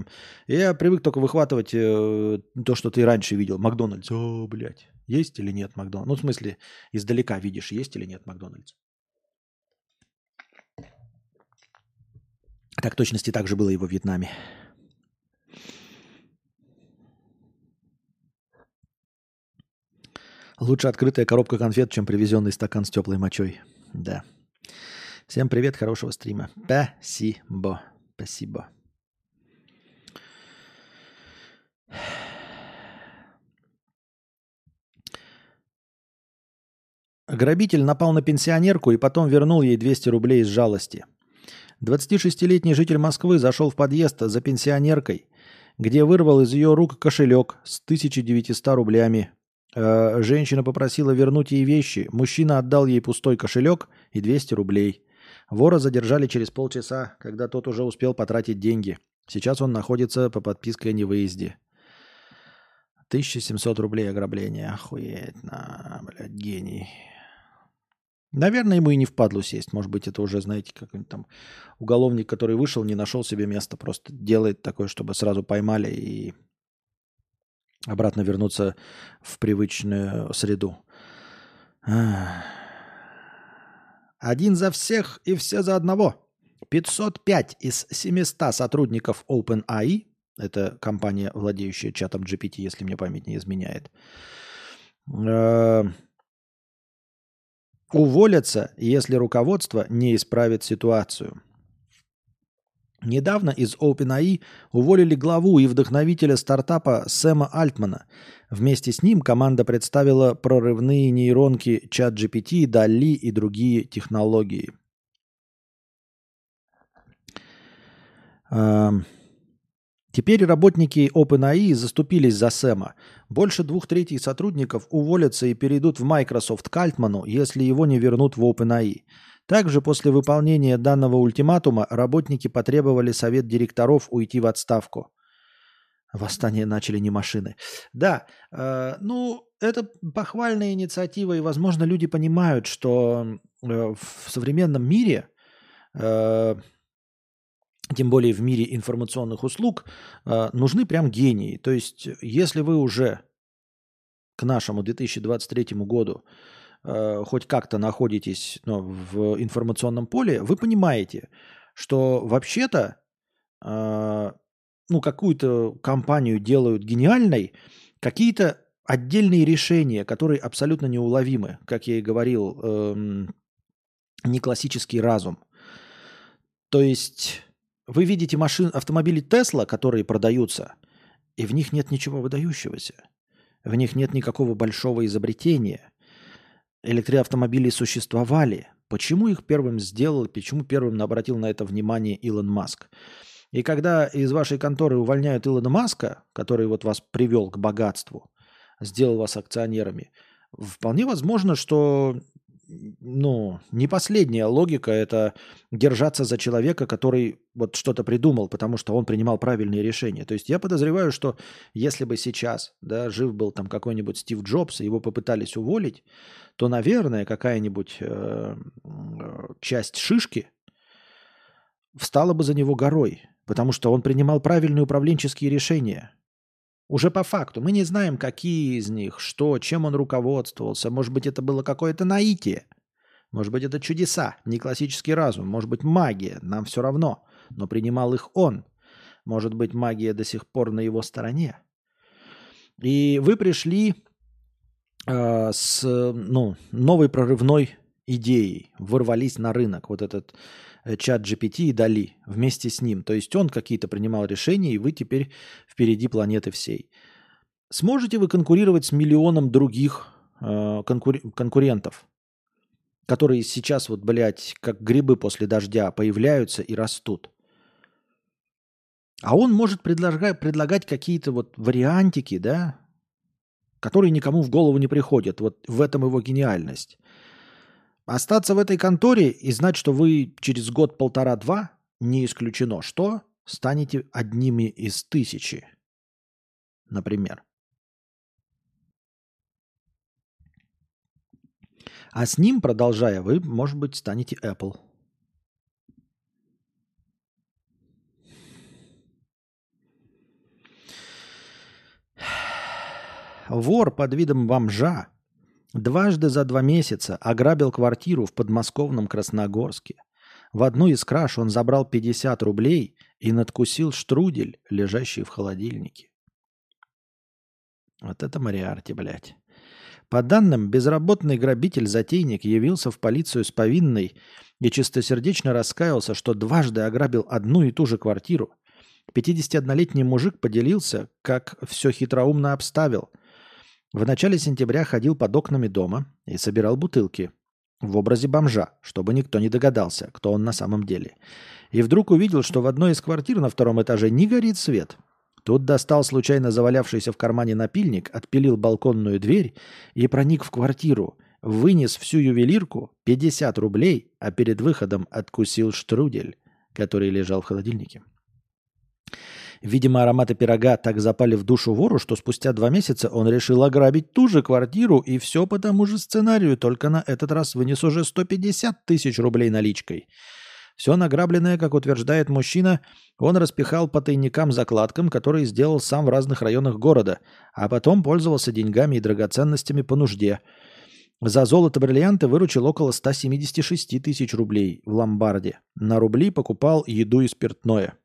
я привык только выхватывать э, то, что ты раньше видел. Макдональдс. О, блядь. Есть или нет Макдональдс? Ну, в смысле, издалека видишь, есть или нет Макдональдс. Так точности так же было и во Вьетнаме. Лучше открытая коробка конфет, чем привезенный стакан с теплой мочой. Да. Всем привет, хорошего стрима. Спасибо. Спасибо. Грабитель напал на пенсионерку и потом вернул ей 200 рублей из жалости. 26-летний житель Москвы зашел в подъезд за пенсионеркой, где вырвал из ее рук кошелек с 1900 рублями. Э, Женщина попросила вернуть ей вещи. Мужчина отдал ей пустой кошелек и 200 рублей. Вора задержали через полчаса, когда тот уже успел потратить деньги. Сейчас он находится по подписке о невыезде. 1700 рублей ограбления. Охуеть. На, блядь, гений. Наверное, ему и не впадлу сесть. Может быть, это уже, знаете, какой-нибудь там уголовник, который вышел, не нашел себе места, просто делает такое, чтобы сразу поймали и обратно вернуться в привычную среду. Один за всех и все за одного. 505 из 700 сотрудников OpenAI, это компания, владеющая чатом GPT, если мне память не изменяет, э, уволятся, если руководство не исправит ситуацию. Недавно из OpenAI уволили главу и вдохновителя стартапа Сэма Альтмана. Вместе с ним команда представила прорывные нейронки ChatGPT, DALL-E и другие технологии. Эм, Теперь работники OpenAI заступились за Сэма. Больше двух третей сотрудников уволятся и перейдут в Microsoft к Альтману, если его не вернут в OpenAI. Также после выполнения данного ультиматума работники потребовали совет директоров уйти в отставку. Восстание начали не машины. Да, э, ну, это похвальная инициатива, и, возможно, люди понимают, что э, в современном мире, э, тем более в мире информационных услуг, э, нужны прям гении. То есть, если вы уже к нашему 2023 году э, хоть как-то находитесь ну, в информационном поле, вы понимаете, что вообще-то э, ну, какую-то компанию делают гениальной, какие-то отдельные решения, которые абсолютно неуловимы, как я и говорил, эм, не классический разум. То есть вы видите машин, автомобили Тесла, которые продаются, и в них нет ничего выдающегося. В них нет никакого большого изобретения. Электроавтомобили существовали. Почему их первым сделал, почему первым обратил на это внимание Илон Маск? И когда из вашей конторы увольняют Илона Маска, который вот вас привел к богатству, сделал вас акционерами, вполне возможно, что ну, не последняя логика – это держаться за человека, который вот что-то придумал, потому что он принимал правильные решения. То есть я подозреваю, что если бы сейчас да, жив был там какой-нибудь Стив Джобс, и его попытались уволить, то, наверное, какая-нибудь э, часть шишки встала бы за него горой, потому что он принимал правильные управленческие решения. Уже по факту. Мы не знаем, какие из них, что, чем он руководствовался. Может быть, это было какое-то наитие. Может быть, это чудеса, не классический разум, может быть, магия, нам все равно. Но принимал их он. Может быть, магия до сих пор на его стороне. И вы пришли э, с ну, новой прорывной идеей, ворвались на рынок. Вот этот чат GPT и Дали вместе с ним. То есть он какие-то принимал решения, и вы теперь впереди планеты всей. Сможете вы конкурировать с миллионом других э, конкур- конкурентов, которые сейчас вот, блядь, как грибы после дождя появляются и растут? А он может предлагать, предлагать какие-то вот вариантики, да, которые никому в голову не приходят. Вот в этом его гениальность. Остаться в этой конторе и знать, что вы через год, полтора, два, не исключено, что станете одними из тысячи, например. А с ним, продолжая, вы, может быть, станете Apple. Вор под видом бомжа дважды за два месяца ограбил квартиру в подмосковном Красногорске. В одну из краж он забрал 50 рублей и надкусил штрудель, лежащий в холодильнике. Вот это Мариарти, блядь. По данным, безработный грабитель-затейник явился в полицию с повинной и чистосердечно раскаялся, что дважды ограбил одну и ту же квартиру. 51-летний мужик поделился, как все хитроумно обставил – в начале сентября ходил под окнами дома и собирал бутылки в образе бомжа, чтобы никто не догадался, кто он на самом деле. И вдруг увидел, что в одной из квартир на втором этаже не горит свет. Тут достал случайно завалявшийся в кармане напильник, отпилил балконную дверь и проник в квартиру, вынес всю ювелирку, 50 рублей, а перед выходом откусил штрудель, который лежал в холодильнике. Видимо, ароматы пирога так запали в душу вору, что спустя два месяца он решил ограбить ту же квартиру и все по тому же сценарию, только на этот раз вынес уже 150 тысяч рублей наличкой. Все награбленное, как утверждает мужчина, он распихал по тайникам-закладкам, которые сделал сам в разных районах города, а потом пользовался деньгами и драгоценностями по нужде. За золото-бриллианты выручил около 176 тысяч рублей в ломбарде. На рубли покупал еду и спиртное –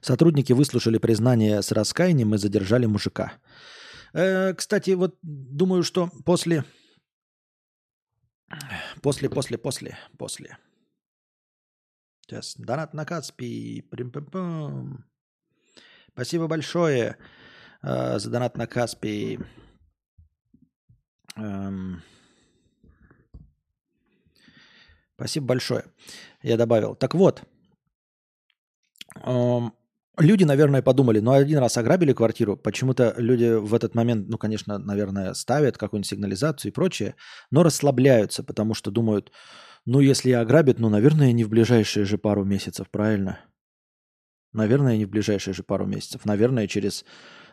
Сотрудники выслушали признание с раскаянием и задержали мужика. Э, кстати, вот думаю, что после... После, после, после, после. Сейчас. Донат на Каспий. Спасибо большое э, за донат на Каспий. Эм... Спасибо большое. Я добавил. Так вот, эм, Люди, наверное, подумали, ну один раз ограбили квартиру, почему-то люди в этот момент, ну, конечно, наверное, ставят какую-нибудь сигнализацию и прочее, но расслабляются, потому что думают, ну, если ограбят, ну, наверное, не в ближайшие же пару месяцев, правильно? Наверное, не в ближайшие же пару месяцев. Наверное, через,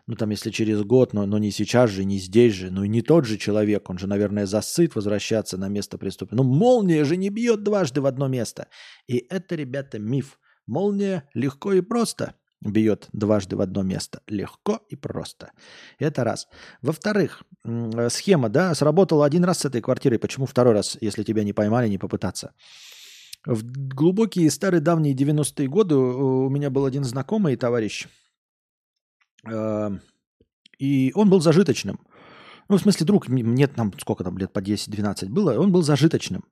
ну, там, если через год, но, но не сейчас же, не здесь же, ну, и не тот же человек, он же, наверное, засыт возвращаться на место преступления. Ну, молния же не бьет дважды в одно место. И это, ребята, миф. Молния легко и просто – бьет дважды в одно место. Легко и просто. Это раз. Во-вторых, схема, да, сработала один раз с этой квартирой. Почему второй раз, если тебя не поймали, не попытаться? В глубокие старые давние 90-е годы у меня был один знакомый товарищ, э, и он был зажиточным. Ну, в смысле, друг, нет, там сколько там лет по 10-12 было, он был зажиточным.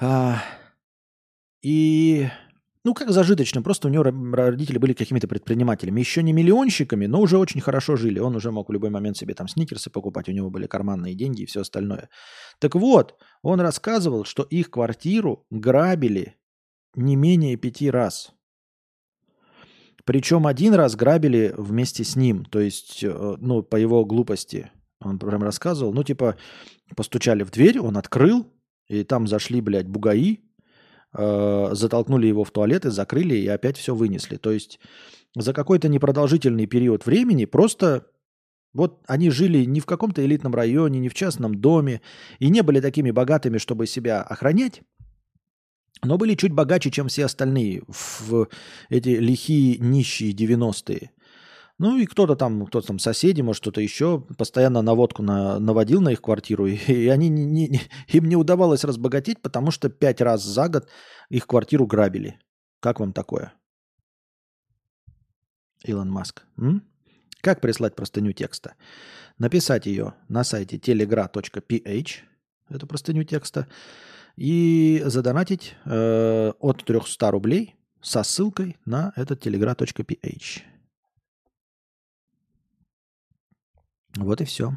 А, и ну, как зажиточным, просто у него родители были какими-то предпринимателями. Еще не миллионщиками, но уже очень хорошо жили. Он уже мог в любой момент себе там сникерсы покупать, у него были карманные деньги и все остальное. Так вот, он рассказывал, что их квартиру грабили не менее пяти раз. Причем один раз грабили вместе с ним, то есть, э, ну, по его глупости. Он прям рассказывал, ну, типа, постучали в дверь, он открыл, и там зашли, блядь, бугаи, Э, затолкнули его в туалет и закрыли, и опять все вынесли. То есть за какой-то непродолжительный период времени просто вот они жили не в каком-то элитном районе, не в частном доме, и не были такими богатыми, чтобы себя охранять, но были чуть богаче, чем все остальные в эти лихие, нищие 90-е. Ну и кто-то там, кто-то там соседи, может, кто-то еще постоянно наводку на, наводил на их квартиру, и, и они не, не, не- им не удавалось разбогатеть, потому что пять раз за год их квартиру грабили. Как вам такое? Илон Маск. М? Как прислать простыню текста? Написать ее на сайте telegra.ph, это простыню текста, и задонатить э, от 300 рублей со ссылкой на этот telegra.ph. Вот и все.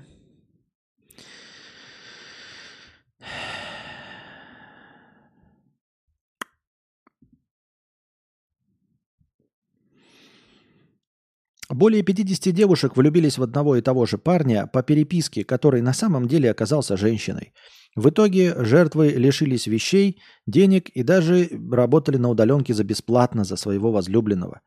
Более 50 девушек влюбились в одного и того же парня по переписке, который на самом деле оказался женщиной. В итоге жертвы лишились вещей, денег и даже работали на удаленке за бесплатно за своего возлюбленного.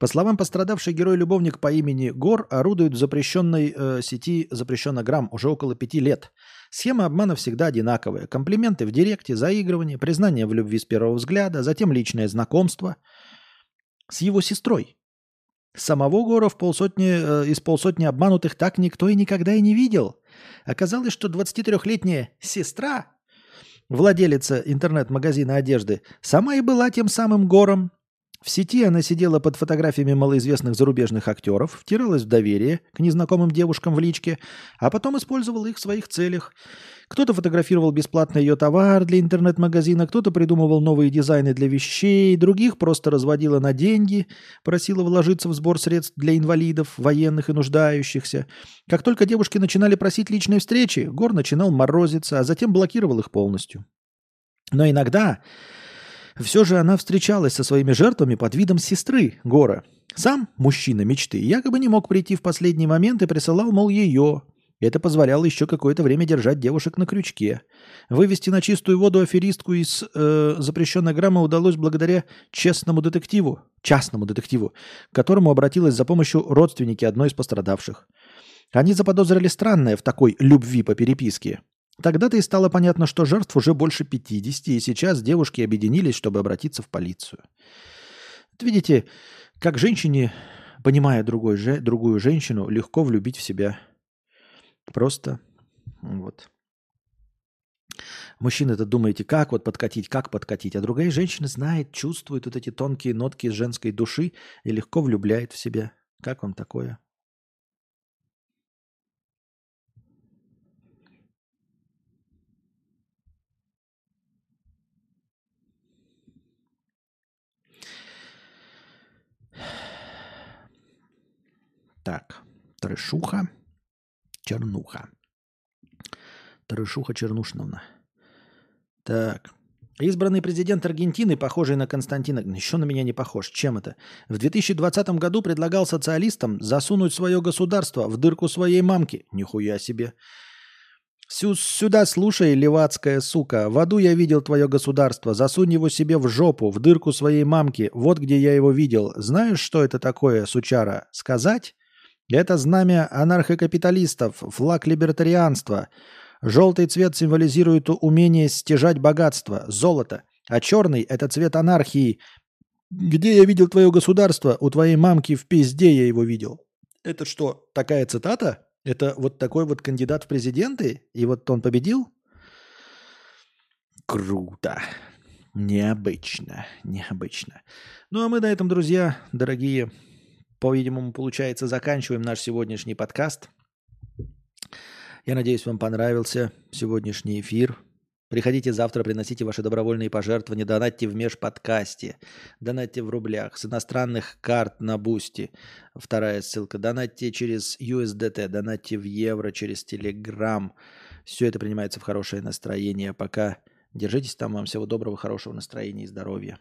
По словам пострадавший герой-любовник по имени Гор орудует в запрещенной э, сети запрещеннограмм уже около пяти лет. Схема обмана всегда одинаковая. Комплименты в директе, заигрывание, признание в любви с первого взгляда, затем личное знакомство с его сестрой. Самого Гора в полсотни, э, из полсотни обманутых так никто и никогда и не видел. Оказалось, что 23-летняя сестра, владелица интернет-магазина одежды, сама и была тем самым Гором. В сети она сидела под фотографиями малоизвестных зарубежных актеров, втиралась в доверие к незнакомым девушкам в личке, а потом использовала их в своих целях. Кто-то фотографировал бесплатно ее товар для интернет-магазина, кто-то придумывал новые дизайны для вещей, других просто разводила на деньги, просила вложиться в сбор средств для инвалидов, военных и нуждающихся. Как только девушки начинали просить личной встречи, Гор начинал морозиться, а затем блокировал их полностью. Но иногда все же она встречалась со своими жертвами под видом сестры Гора. Сам мужчина мечты якобы не мог прийти в последний момент и присылал, мол, ее. Это позволяло еще какое-то время держать девушек на крючке. Вывести на чистую воду аферистку из э, запрещенной граммы удалось благодаря честному детективу, частному детективу, к которому обратилась за помощью родственники одной из пострадавших. Они заподозрили странное в такой любви по переписке. Тогда-то и стало понятно, что жертв уже больше 50, и сейчас девушки объединились, чтобы обратиться в полицию. Вот видите, как женщине, понимая другой, же, другую женщину, легко влюбить в себя. Просто вот. Мужчины-то думаете, как вот подкатить, как подкатить, а другая женщина знает, чувствует вот эти тонкие нотки женской души и легко влюбляет в себя. Как вам такое? Так, трешуха, чернуха. Трешуха Чернушновна. Так. Избранный президент Аргентины, похожий на Константина... Еще на меня не похож. Чем это? В 2020 году предлагал социалистам засунуть свое государство в дырку своей мамки. Нихуя себе. Сю- сюда слушай, левацкая сука. В аду я видел твое государство. Засунь его себе в жопу, в дырку своей мамки. Вот где я его видел. Знаешь, что это такое, сучара? Сказать? Это знамя анархокапиталистов, флаг либертарианства. Желтый цвет символизирует умение стяжать богатство, золото, а черный – это цвет анархии. Где я видел твое государство? У твоей мамки в пизде я его видел. Это что, такая цитата? Это вот такой вот кандидат в президенты? И вот он победил? Круто. Необычно. Необычно. Ну а мы на этом, друзья, дорогие, по-видимому, получается, заканчиваем наш сегодняшний подкаст. Я надеюсь, вам понравился сегодняшний эфир. Приходите завтра, приносите ваши добровольные пожертвования, донатьте в межподкастье, донатьте в рублях, с иностранных карт на Boosty. Вторая ссылка. Донатьте через USDT, донатьте в евро через Telegram. Все это принимается в хорошее настроение. Пока держитесь там. Вам всего доброго, хорошего настроения и здоровья.